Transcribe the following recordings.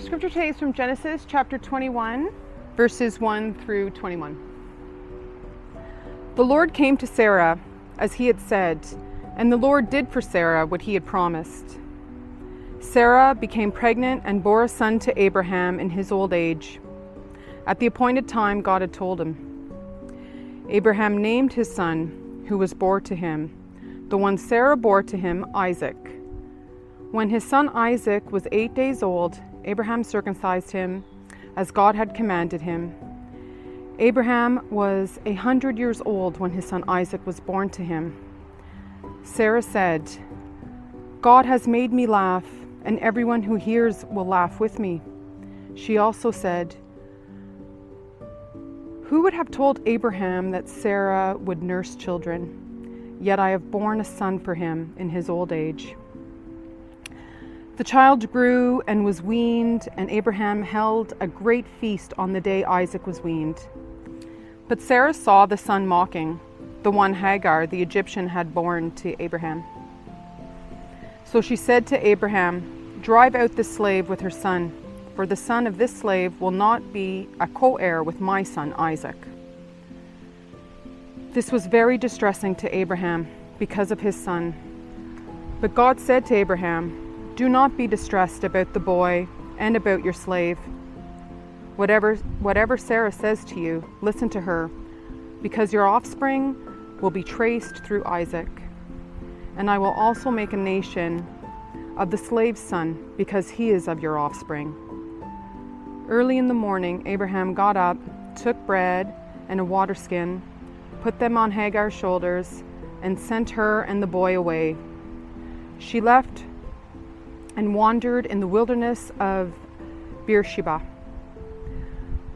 Scripture today is from Genesis chapter 21, verses 1 through 21. The Lord came to Sarah as he had said, and the Lord did for Sarah what he had promised. Sarah became pregnant and bore a son to Abraham in his old age. At the appointed time, God had told him. Abraham named his son, who was born to him, the one Sarah bore to him, Isaac. When his son Isaac was eight days old, Abraham circumcised him as God had commanded him. Abraham was a hundred years old when his son Isaac was born to him. Sarah said, God has made me laugh, and everyone who hears will laugh with me. She also said, Who would have told Abraham that Sarah would nurse children? Yet I have borne a son for him in his old age. The child grew and was weaned, and Abraham held a great feast on the day Isaac was weaned. But Sarah saw the son mocking, the one Hagar the Egyptian had borne to Abraham. So she said to Abraham, Drive out this slave with her son, for the son of this slave will not be a co heir with my son Isaac. This was very distressing to Abraham because of his son. But God said to Abraham, do not be distressed about the boy and about your slave. Whatever, whatever Sarah says to you, listen to her, because your offspring will be traced through Isaac. And I will also make a nation of the slave's son, because he is of your offspring. Early in the morning, Abraham got up, took bread and a water skin, put them on Hagar's shoulders, and sent her and the boy away. She left and wandered in the wilderness of Beersheba.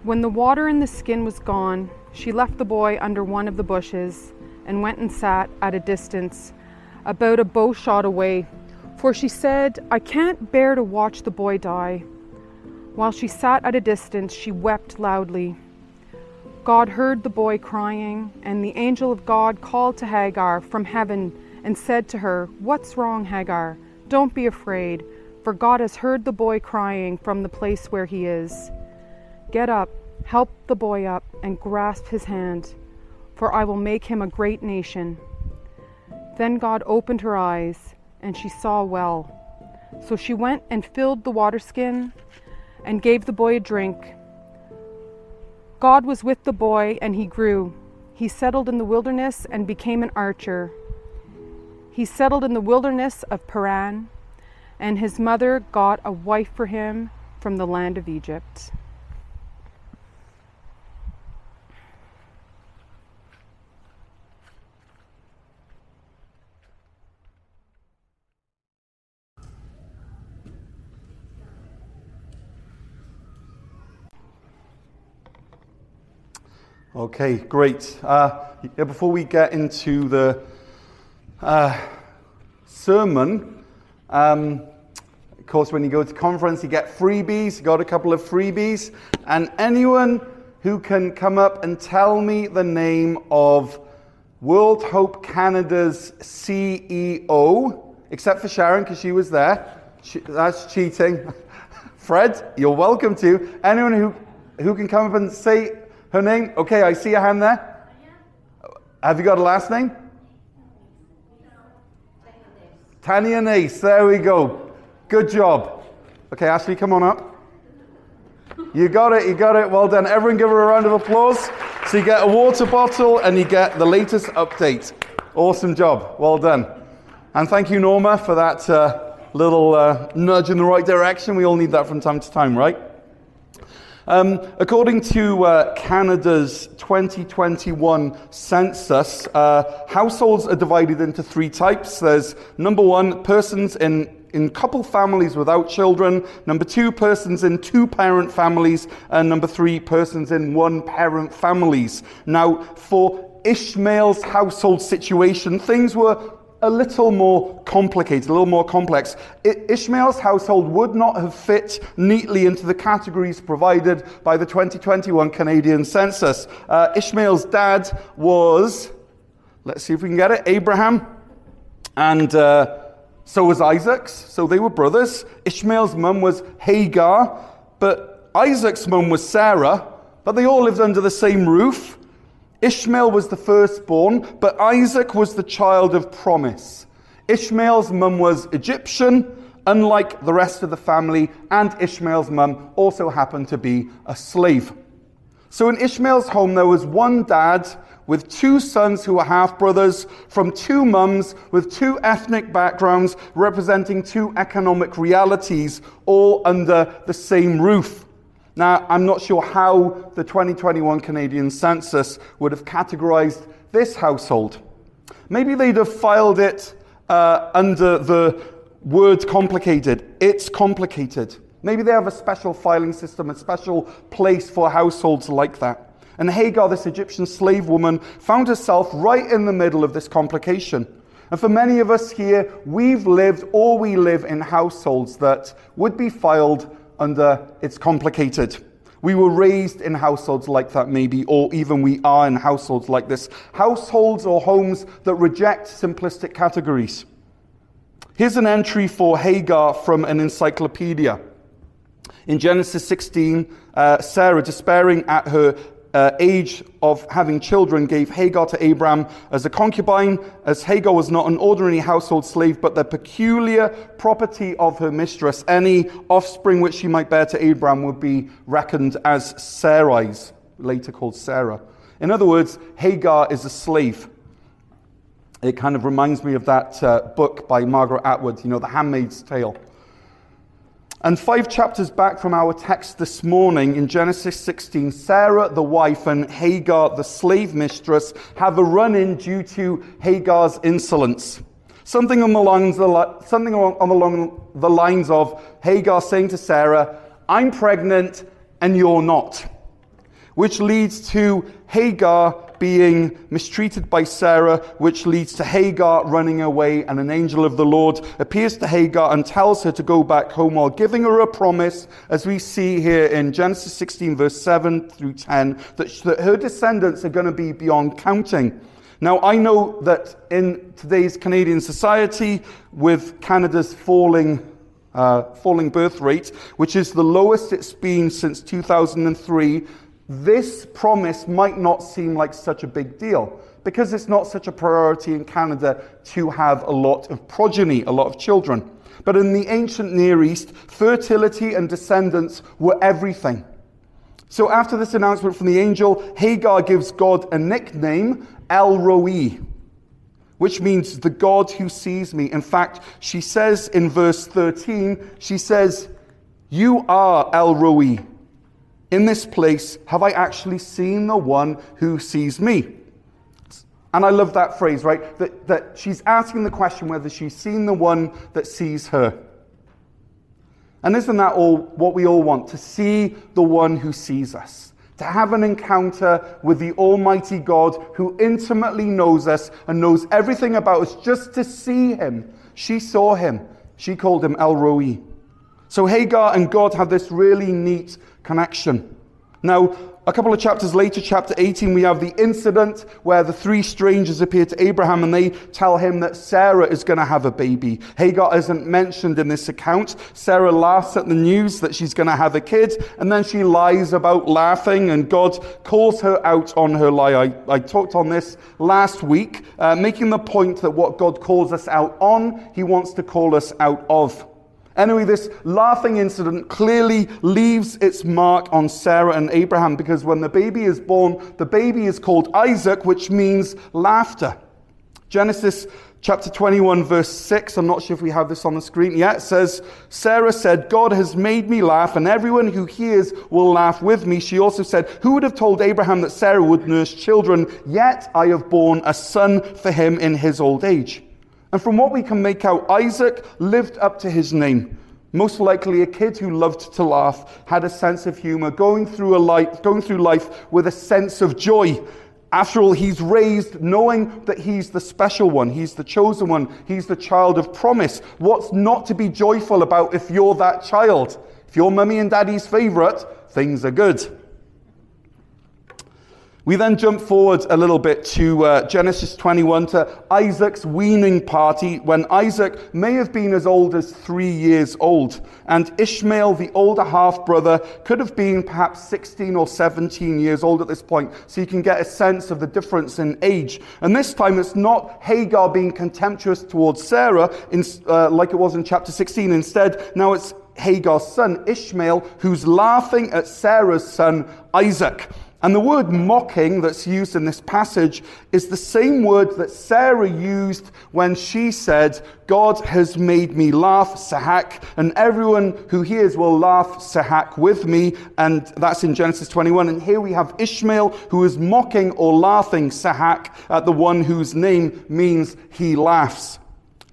When the water in the skin was gone, she left the boy under one of the bushes and went and sat at a distance, about a bow shot away, for she said, I can't bear to watch the boy die. While she sat at a distance, she wept loudly. God heard the boy crying, and the angel of God called to Hagar from heaven and said to her, What's wrong, Hagar? Don't be afraid, for God has heard the boy crying from the place where he is. Get up, help the boy up, and grasp his hand, for I will make him a great nation. Then God opened her eyes, and she saw well. So she went and filled the water skin and gave the boy a drink. God was with the boy, and he grew. He settled in the wilderness and became an archer. He settled in the wilderness of Paran, and his mother got a wife for him from the land of Egypt. Okay, great. Uh, before we get into the uh, sermon. Um, of course, when you go to conference, you get freebies. Got a couple of freebies. And anyone who can come up and tell me the name of World Hope Canada's CEO, except for Sharon, because she was there. She, that's cheating. Fred, you're welcome to. Anyone who, who can come up and say her name? Okay, I see a hand there. Have you got a last name? Tanya Nace, there we go. Good job. Okay, Ashley, come on up. You got it, you got it. Well done. Everyone give her a round of applause. So you get a water bottle and you get the latest update. Awesome job. Well done. And thank you, Norma, for that uh, little uh, nudge in the right direction. We all need that from time to time, right? Um, according to uh, Canada's 2021 census, uh, households are divided into three types. There's number one, persons in in couple families without children, number two, persons in two parent families, and number three, persons in one parent families. Now, for Ishmael's household situation, things were a little more complicated, a little more complex. Ishmael's household would not have fit neatly into the categories provided by the 2021 Canadian census. Uh, Ishmael's dad was, let's see if we can get it, Abraham. And uh, So was Isaac's. So they were brothers. Ishmael's mum was Hagar, but Isaac's mum was Sarah, but they all lived under the same roof. Ishmael was the firstborn, but Isaac was the child of promise. Ishmael's mum was Egyptian, unlike the rest of the family, and Ishmael's mum also happened to be a slave. So in Ishmael's home, there was one dad with two sons who were half brothers from two mums with two ethnic backgrounds representing two economic realities, all under the same roof. Now, I'm not sure how the 2021 Canadian census would have categorized this household. Maybe they'd have filed it uh, under the word complicated. It's complicated. Maybe they have a special filing system, a special place for households like that. And Hagar, this Egyptian slave woman, found herself right in the middle of this complication. And for many of us here, we've lived or we live in households that would be filed under it's complicated. We were raised in households like that, maybe, or even we are in households like this. Households or homes that reject simplistic categories. Here's an entry for Hagar from an encyclopedia. In Genesis 16, uh, Sarah, despairing at her uh, age of having children, gave Hagar to Abram as a concubine, as Hagar was not an ordinary household slave, but the peculiar property of her mistress. Any offspring which she might bear to Abram would be reckoned as Sarai's, later called Sarah. In other words, Hagar is a slave. It kind of reminds me of that uh, book by Margaret Atwood, you know, The Handmaid's Tale. And five chapters back from our text this morning in Genesis 16, Sarah, the wife, and Hagar, the slave mistress, have a run in due to Hagar's insolence. Something on the something along the lines of Hagar saying to Sarah, I'm pregnant and you're not. Which leads to Hagar being mistreated by Sarah, which leads to Hagar running away, and an angel of the Lord appears to Hagar and tells her to go back home while giving her a promise, as we see here in Genesis 16, verse 7 through 10, that, that her descendants are going to be beyond counting. Now, I know that in today's Canadian society, with Canada's falling uh, falling birth rate, which is the lowest it's been since 2003, this promise might not seem like such a big deal because it's not such a priority in Canada to have a lot of progeny, a lot of children. But in the ancient Near East, fertility and descendants were everything. So after this announcement from the angel, Hagar gives God a nickname, El Roi, which means the God who sees me. In fact, she says in verse 13, she says, You are El Roi in this place have I actually seen the one who sees me? And I love that phrase, right? That, that she's asking the question whether she's seen the one that sees her. And isn't that all what we all want? To see the one who sees us. To have an encounter with the Almighty God who intimately knows us and knows everything about us, just to see him. She saw him. She called him El Roi. So Hagar and God have this really neat connection. Now, a couple of chapters later, chapter 18, we have the incident where the three strangers appear to Abraham and they tell him that Sarah is going to have a baby. Hagar isn't mentioned in this account. Sarah laughs at the news that she's going to have a kid and then she lies about laughing and God calls her out on her lie. I, I talked on this last week, uh, making the point that what God calls us out on, he wants to call us out of. Anyway, this laughing incident clearly leaves its mark on Sarah and Abraham because when the baby is born, the baby is called Isaac, which means laughter. Genesis chapter 21, verse 6. I'm not sure if we have this on the screen yet. Says, Sarah said, God has made me laugh, and everyone who hears will laugh with me. She also said, Who would have told Abraham that Sarah would nurse children? Yet I have borne a son for him in his old age. And from what we can make out, Isaac lived up to his name. Most likely a kid who loved to laugh, had a sense of humor, going through, a life, going through life with a sense of joy. After all, he's raised knowing that he's the special one, he's the chosen one, he's the child of promise. What's not to be joyful about if you're that child? If you're mummy and daddy's favorite, things are good. We then jump forward a little bit to uh, Genesis 21 to Isaac's weaning party when Isaac may have been as old as three years old. And Ishmael, the older half brother, could have been perhaps 16 or 17 years old at this point. So you can get a sense of the difference in age. And this time it's not Hagar being contemptuous towards Sarah in, uh, like it was in chapter 16. Instead, now it's Hagar's son, Ishmael, who's laughing at Sarah's son, Isaac. And the word mocking that's used in this passage is the same word that Sarah used when she said, God has made me laugh, Sahak, and everyone who hears will laugh, Sahak, with me. And that's in Genesis 21. And here we have Ishmael who is mocking or laughing, Sahak, at the one whose name means he laughs.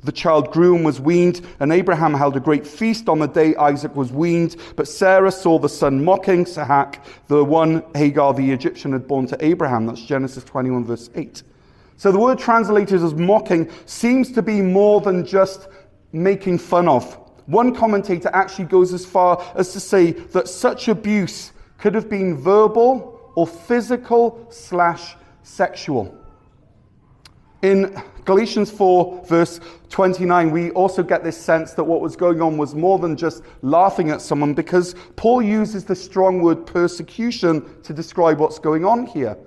The child grew and was weaned, and Abraham held a great feast on the day Isaac was weaned. But Sarah saw the son mocking Sahak, the one Hagar the Egyptian had born to Abraham. That's Genesis 21, verse 8. So the word translated as mocking seems to be more than just making fun of. One commentator actually goes as far as to say that such abuse could have been verbal or physical slash sexual. In Galatians 4, verse 29, we also get this sense that what was going on was more than just laughing at someone because Paul uses the strong word persecution to describe what's going on here.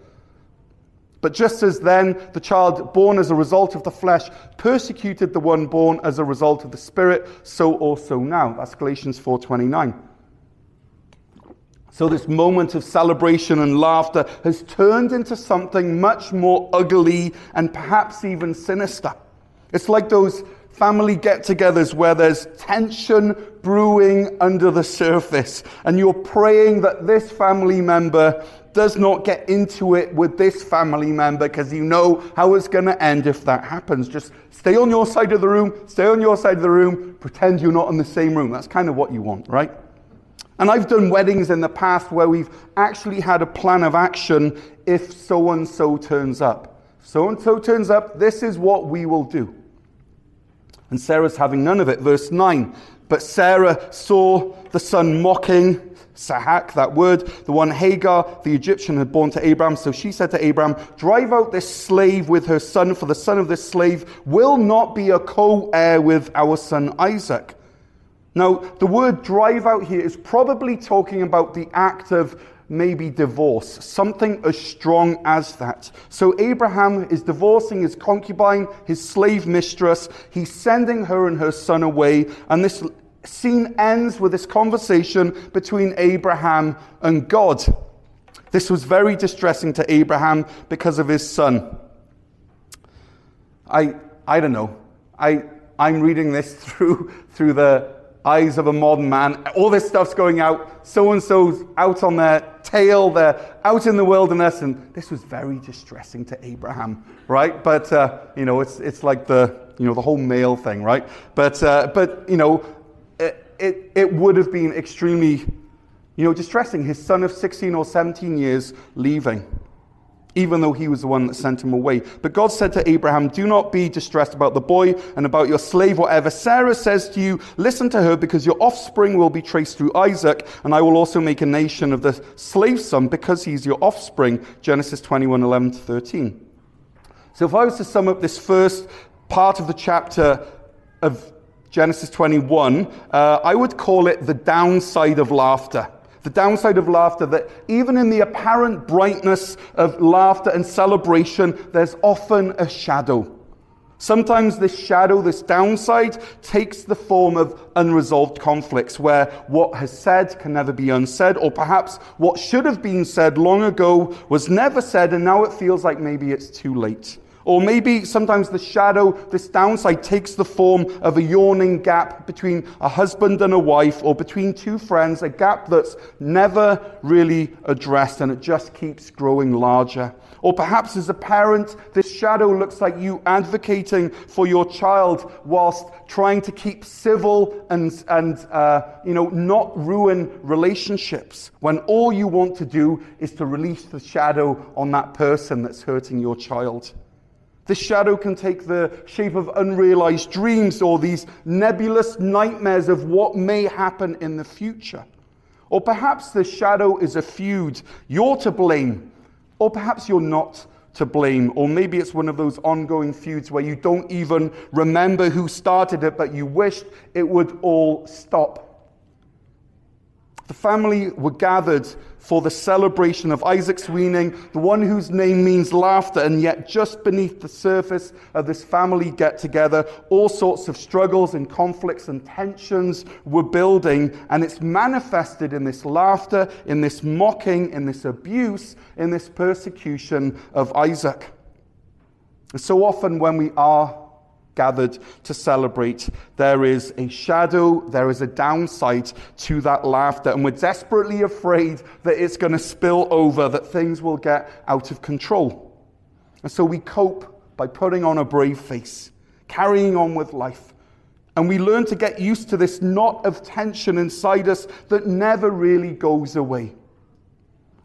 But just as then the child born as a result of the flesh persecuted the one born as a result of the spirit, so also now. That's Galatians 4:29. So, this moment of celebration and laughter has turned into something much more ugly and perhaps even sinister. It's like those family get togethers where there's tension brewing under the surface, and you're praying that this family member does not get into it with this family member because you know how it's going to end if that happens. Just stay on your side of the room, stay on your side of the room, pretend you're not in the same room. That's kind of what you want, right? And I've done weddings in the past where we've actually had a plan of action if so and so turns up. So and so turns up, this is what we will do. And Sarah's having none of it. Verse 9. But Sarah saw the son mocking, Sahak, that word, the one Hagar, the Egyptian, had born to Abraham. So she said to Abraham, Drive out this slave with her son, for the son of this slave will not be a co heir with our son Isaac. Now, the word drive out here is probably talking about the act of maybe divorce, something as strong as that. So Abraham is divorcing his concubine, his slave mistress. He's sending her and her son away. And this scene ends with this conversation between Abraham and God. This was very distressing to Abraham because of his son. I, I don't know. I, I'm reading this through, through the eyes of a modern man. All this stuff's going out. So and so's out on their tail. They're out in the wilderness. And this was very distressing to Abraham, right? But, uh, you know, it's, it's like the, you know, the whole male thing, right? But, uh, but you know, it, it, it would have been extremely, you know, distressing. His son of 16 or 17 years leaving even though he was the one that sent him away. But God said to Abraham, Do not be distressed about the boy and about your slave, whatever Sarah says to you. Listen to her, because your offspring will be traced through Isaac, and I will also make a nation of the slave son because he's your offspring. Genesis 21 11 to 13. So if I was to sum up this first part of the chapter of Genesis 21, uh, I would call it the downside of laughter the downside of laughter that even in the apparent brightness of laughter and celebration, there's often a shadow. Sometimes this shadow, this downside, takes the form of unresolved conflicts where what has said can never be unsaid, or perhaps what should have been said long ago was never said, and now it feels like maybe it's too late. Or maybe sometimes the shadow, this downside, takes the form of a yawning gap between a husband and a wife, or between two friends, a gap that's never really addressed and it just keeps growing larger. Or perhaps as a parent, this shadow looks like you advocating for your child whilst trying to keep civil and, and uh, you know, not ruin relationships, when all you want to do is to release the shadow on that person that's hurting your child. The shadow can take the shape of unrealized dreams or these nebulous nightmares of what may happen in the future. Or perhaps the shadow is a feud. You're to blame Or perhaps you're not to blame, or maybe it's one of those ongoing feuds where you don't even remember who started it, but you wished it would all stop. The family were gathered for the celebration of Isaac's weaning, the one whose name means laughter, and yet just beneath the surface of this family get together, all sorts of struggles and conflicts and tensions were building, and it's manifested in this laughter, in this mocking, in this abuse, in this persecution of Isaac. And so often when we are gathered to celebrate. There is a shadow, there is a downside to that laughter, and we're desperately afraid that it's going to spill over, that things will get out of control. And so we cope by putting on a brave face, carrying on with life. And we learn to get used to this knot of tension inside us that never really goes away.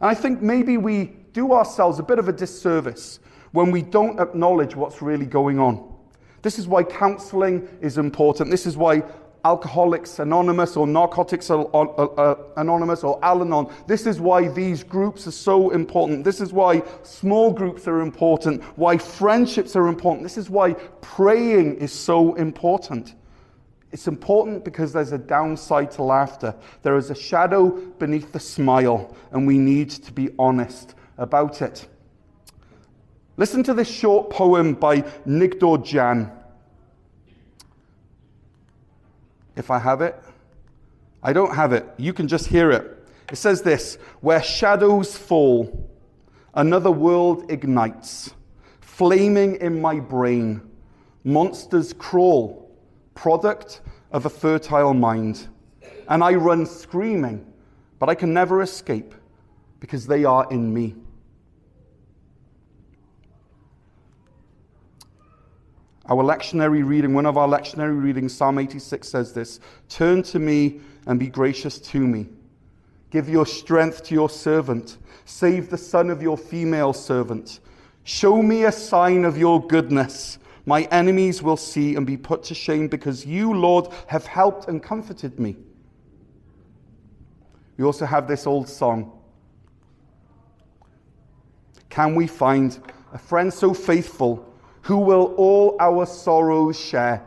And I think maybe we do ourselves a bit of a disservice when we don't acknowledge what's really going on. This is why counseling is important. This is why Alcoholics Anonymous or Narcotics Anonymous or Al Anon. This is why these groups are so important. This is why small groups are important, why friendships are important. This is why praying is so important. It's important because there's a downside to laughter. There is a shadow beneath the smile, and we need to be honest about it. Listen to this short poem by Nigdor Jan. If I have it, I don't have it. You can just hear it. It says this Where shadows fall, another world ignites, flaming in my brain. Monsters crawl, product of a fertile mind. And I run screaming, but I can never escape because they are in me. Our lectionary reading, one of our lectionary readings, Psalm 86 says this Turn to me and be gracious to me. Give your strength to your servant. Save the son of your female servant. Show me a sign of your goodness. My enemies will see and be put to shame because you, Lord, have helped and comforted me. We also have this old song. Can we find a friend so faithful? Who will all our sorrows share.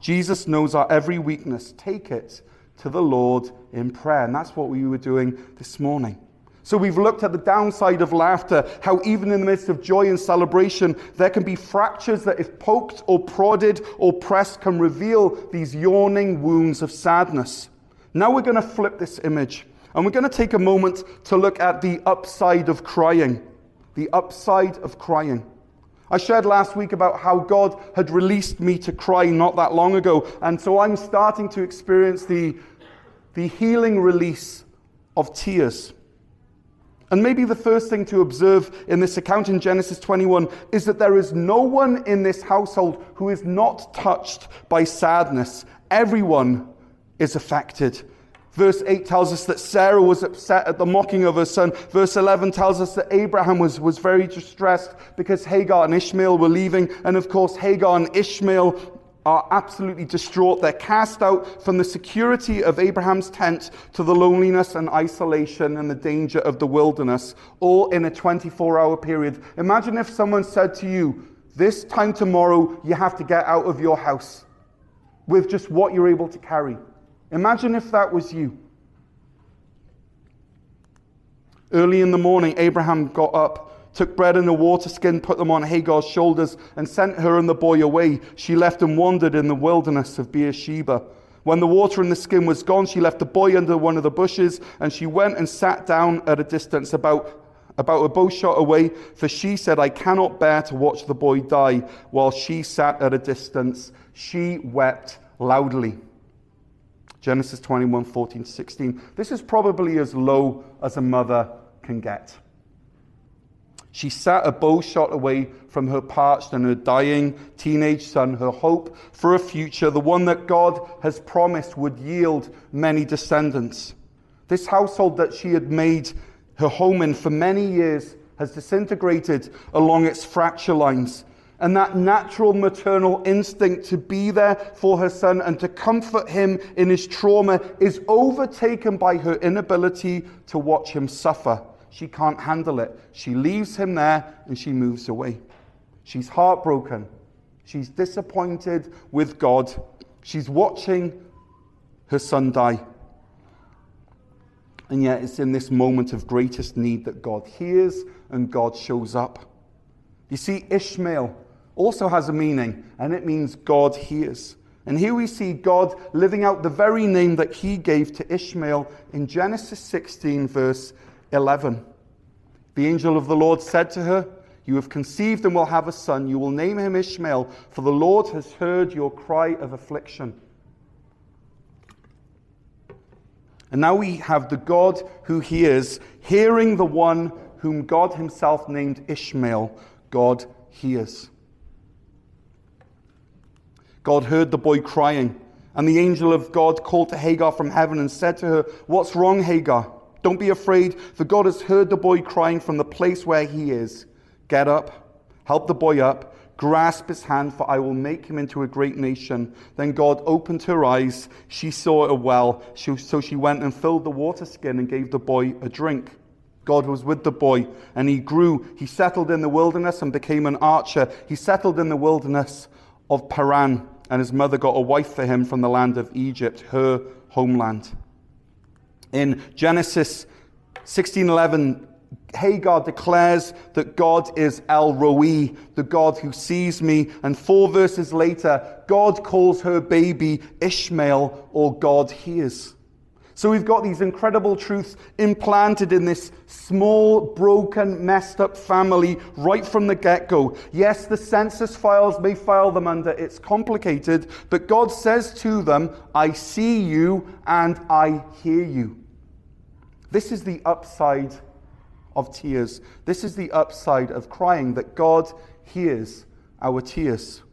Jesus knows our every weakness. Take it to the Lord in prayer. And that's what we were doing this morning. So we've looked at the downside of laughter, how even in the midst of joy and celebration, there can be fractures that, if poked or prodded or pressed, can reveal these yawning wounds of sadness. Now we're going to flip this image and we're going to take a moment to look at the upside of crying. The upside of crying. I shared last week about how God had released me to cry not that long ago. And so I'm starting to experience the, the healing release of tears. And maybe the first thing to observe in this account in Genesis 21 is that there is no one in this household who is not touched by sadness. Everyone is affected. Verse 8 tells us that Sarah was upset at the mocking of her son. Verse 11 tells us that Abraham was, was very distressed because Hagar and Ishmael were leaving. And of course, Hagar and Ishmael are absolutely distraught. They're cast out from the security of Abraham's tent to the loneliness and isolation and the danger of the wilderness, all in a 24 hour period. Imagine if someone said to you, This time tomorrow, you have to get out of your house with just what you're able to carry. Imagine if that was you. Early in the morning, Abraham got up, took bread and a water skin, put them on Hagar's shoulders, and sent her and the boy away. She left and wandered in the wilderness of Beersheba. When the water in the skin was gone, she left the boy under one of the bushes, and she went and sat down at a distance about about a bow shot away, for she said, I cannot bear to watch the boy die. While she sat at a distance, she wept loudly. Genesis 21 14 16. This is probably as low as a mother can get. She sat a bow shot away from her parched and her dying teenage son, her hope for a future, the one that God has promised would yield many descendants. This household that she had made her home in for many years has disintegrated along its fracture lines. And that natural maternal instinct to be there for her son and to comfort him in his trauma is overtaken by her inability to watch him suffer. She can't handle it. She leaves him there and she moves away. She's heartbroken. She's disappointed with God. She's watching her son die. And yet, it's in this moment of greatest need that God hears and God shows up. You see, Ishmael also has a meaning, and it means God hears. And here we see God living out the very name that he gave to Ishmael in Genesis 16, verse 11. The angel of the Lord said to her, You have conceived and will have a son. You will name him Ishmael, for the Lord has heard your cry of affliction. And now we have the God who hears, hearing the one whom God himself named Ishmael. God hears. God heard the boy crying, and the angel of God called to Hagar from heaven and said to her, What's wrong, Hagar? Don't be afraid, for God has heard the boy crying from the place where he is. Get up, help the boy up Grasp his hand, for I will make him into a great nation. Then God opened her eyes. She saw a well. so she went and filled the water skin and gave the boy a drink. God was with the boy, and he grew. He settled in the wilderness and became an archer. He settled in the wilderness of Paran, and his mother got a wife for him from the land of Egypt, her homeland. In Genesis 16:11, Hagar declares that God is El Roi, the God who sees me. And four verses later, God calls her baby Ishmael, or God hears. So we've got these incredible truths implanted in this small, broken, messed up family right from the get go. Yes, the census files may file them under it's complicated, but God says to them, I see you and I hear you. This is the upside of tears. This is the upside of crying that God hears our tears.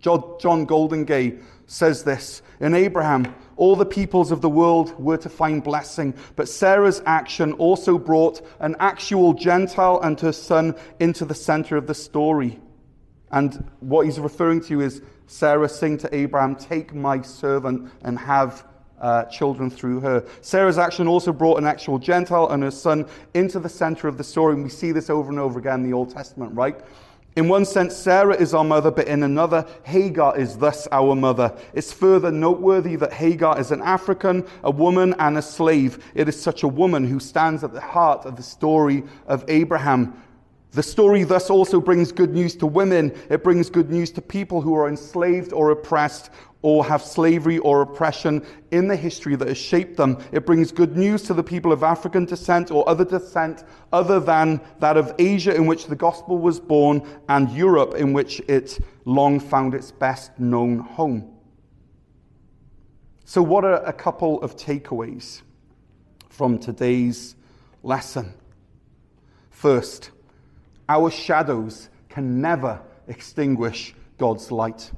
John Goldingay says this In Abraham, all the peoples of the world were to find blessing, but Sarah's action also brought an actual Gentile and her son into the center of the story. And what he's referring to is Sarah saying to Abraham, Take my servant and have uh, children through her. Sarah's action also brought an actual Gentile and her son into the center of the story. And we see this over and over again in the Old Testament, right? In one sense, Sarah is our mother, but in another, Hagar is thus our mother. It's further noteworthy that Hagar is an African, a woman, and a slave. It is such a woman who stands at the heart of the story of Abraham. The story thus also brings good news to women. It brings good news to people who are enslaved or oppressed or have slavery or oppression in the history that has shaped them. It brings good news to the people of African descent or other descent other than that of Asia, in which the gospel was born, and Europe, in which it long found its best known home. So, what are a couple of takeaways from today's lesson? First, our shadows can never extinguish God's light.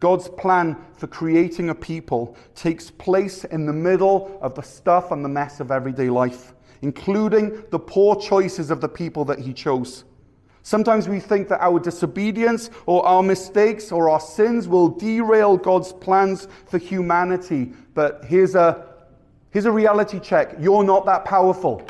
God's plan for creating a people takes place in the middle of the stuff and the mess of everyday life, including the poor choices of the people that He chose. Sometimes we think that our disobedience or our mistakes or our sins will derail God's plans for humanity. But here's a, here's a reality check you're not that powerful.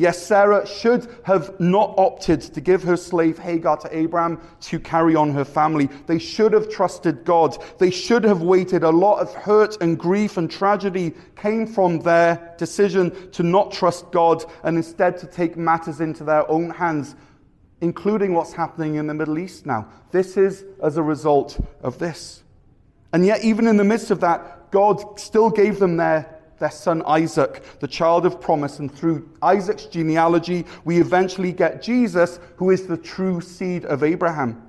Yes, Sarah should have not opted to give her slave Hagar to Abraham to carry on her family. They should have trusted God. They should have waited. A lot of hurt and grief and tragedy came from their decision to not trust God and instead to take matters into their own hands, including what's happening in the Middle East now. This is as a result of this. And yet, even in the midst of that, God still gave them their their son Isaac, the child of promise. And through Isaac's genealogy, we eventually get Jesus, who is the true seed of Abraham.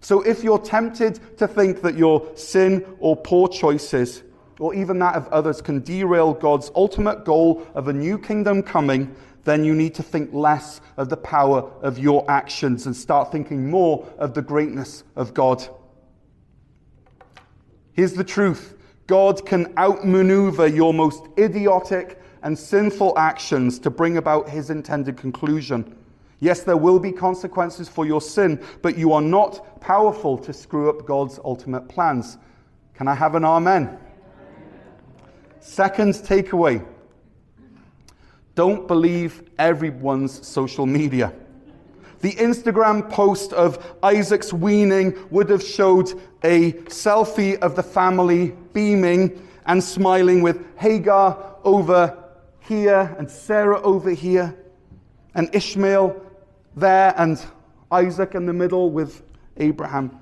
So if you're tempted to think that your sin or poor choices, or even that of others, can derail God's ultimate goal of a new kingdom coming, then you need to think less of the power of your actions and start thinking more of the greatness of God. Here's the truth God can outmaneuver your most idiotic and sinful actions to bring about his intended conclusion. Yes, there will be consequences for your sin, but you are not powerful to screw up God's ultimate plans. Can I have an amen? Second takeaway don't believe everyone's social media. The Instagram post of Isaac's weaning would have showed a selfie of the family beaming and smiling with Hagar over here and Sarah over here and Ishmael there and Isaac in the middle with Abraham.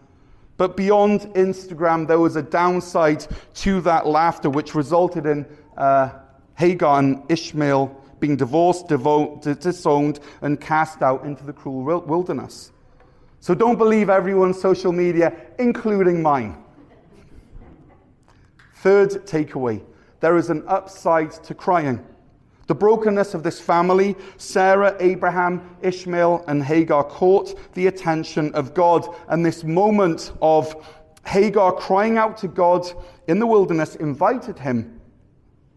But beyond Instagram, there was a downside to that laughter, which resulted in uh, Hagar and Ishmael being divorced, disowned, and cast out into the cruel wilderness. So don't believe everyone's social media, including mine. Third takeaway there is an upside to crying. The brokenness of this family, Sarah, Abraham, Ishmael, and Hagar, caught the attention of God. And this moment of Hagar crying out to God in the wilderness invited him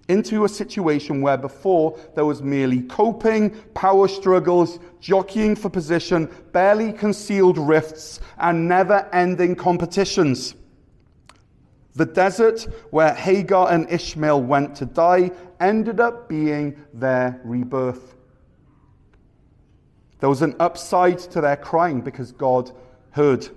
into a situation where before there was merely coping, power struggles, jockeying for position, barely concealed rifts, and never ending competitions. The desert where Hagar and Ishmael went to die ended up being their rebirth. There was an upside to their crying because God heard.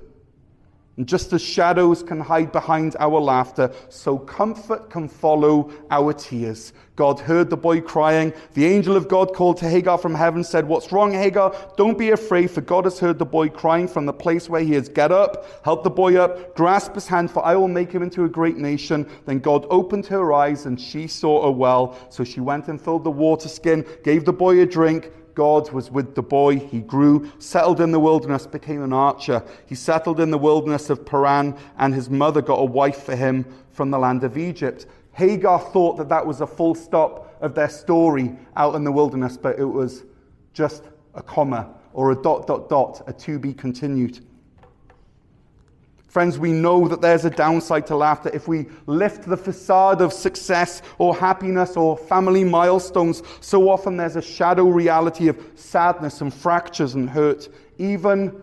And just as shadows can hide behind our laughter, so comfort can follow our tears. God heard the boy crying. The angel of God called to Hagar from heaven, said, What's wrong, Hagar? Don't be afraid, for God has heard the boy crying from the place where he is. Get up, help the boy up, grasp his hand, for I will make him into a great nation. Then God opened her eyes, and she saw a well. So she went and filled the water skin, gave the boy a drink. God was with the boy. He grew, settled in the wilderness, became an archer. He settled in the wilderness of Paran, and his mother got a wife for him from the land of Egypt. Hagar thought that that was a full stop of their story out in the wilderness, but it was just a comma or a dot, dot, dot, a to be continued. Friends, we know that there's a downside to laughter. If we lift the facade of success or happiness or family milestones, so often there's a shadow reality of sadness and fractures and hurt, even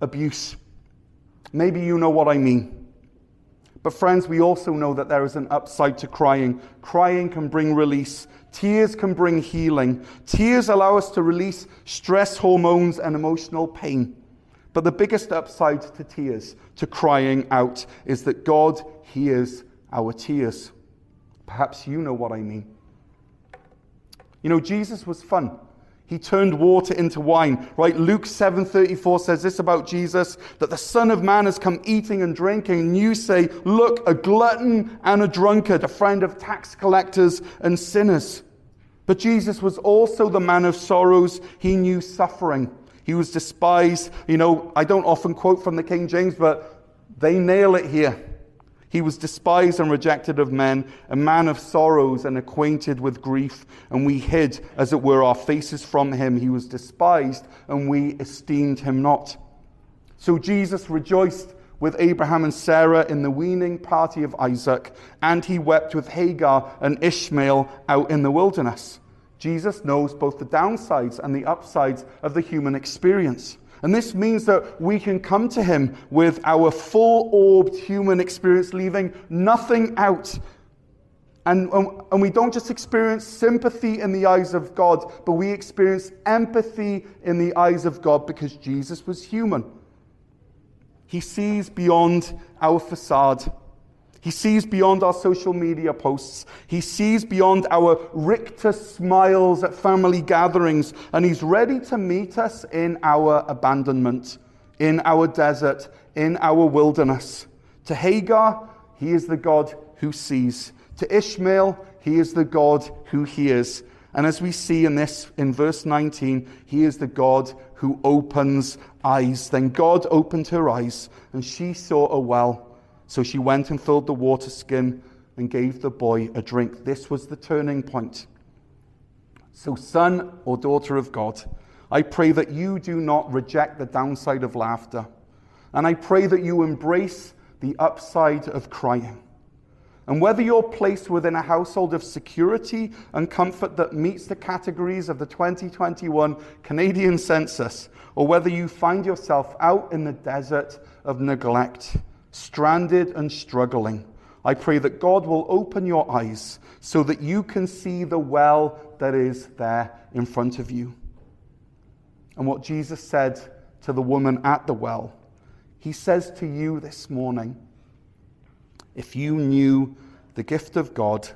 abuse. Maybe you know what I mean. But, friends, we also know that there is an upside to crying. Crying can bring release, tears can bring healing. Tears allow us to release stress hormones and emotional pain. But the biggest upside to tears, to crying out, is that God hears our tears. Perhaps you know what I mean. You know, Jesus was fun. He turned water into wine, right? Luke 7:34 says this about Jesus that the son of man has come eating and drinking and you say, "Look, a glutton and a drunkard, a friend of tax collectors and sinners." But Jesus was also the man of sorrows. He knew suffering. He was despised. You know, I don't often quote from the King James, but they nail it here. He was despised and rejected of men, a man of sorrows and acquainted with grief, and we hid, as it were, our faces from him. He was despised, and we esteemed him not. So Jesus rejoiced with Abraham and Sarah in the weaning party of Isaac, and he wept with Hagar and Ishmael out in the wilderness. Jesus knows both the downsides and the upsides of the human experience. And this means that we can come to Him with our full orbed human experience, leaving nothing out. And, and we don't just experience sympathy in the eyes of God, but we experience empathy in the eyes of God because Jesus was human. He sees beyond our facade. He sees beyond our social media posts. He sees beyond our rictus smiles at family gatherings. And He's ready to meet us in our abandonment, in our desert, in our wilderness. To Hagar, He is the God who sees. To Ishmael, He is the God who hears. And as we see in this, in verse 19, He is the God who opens eyes. Then God opened her eyes, and she saw a well. So she went and filled the water skin and gave the boy a drink. This was the turning point. So, son or daughter of God, I pray that you do not reject the downside of laughter. And I pray that you embrace the upside of crying. And whether you're placed within a household of security and comfort that meets the categories of the 2021 Canadian census, or whether you find yourself out in the desert of neglect, stranded and struggling, I pray that God will open your eyes so that you can see the well that is there in front of you. And what Jesus said to the woman at the well, he says to you this morning if you knew the gift of God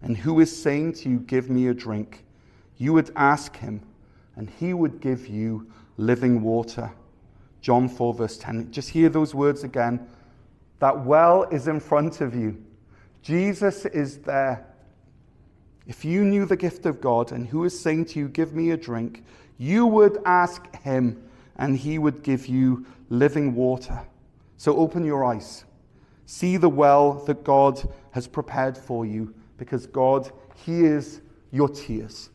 and who is saying to you, Give me a drink, you would ask him, and he would give you living water. John 4, verse 10. Just hear those words again. That well is in front of you. Jesus is there. If you knew the gift of God and who is saying to you, Give me a drink, you would ask him, and he would give you living water. So open your eyes. See the well that God has prepared for you because God hears your tears.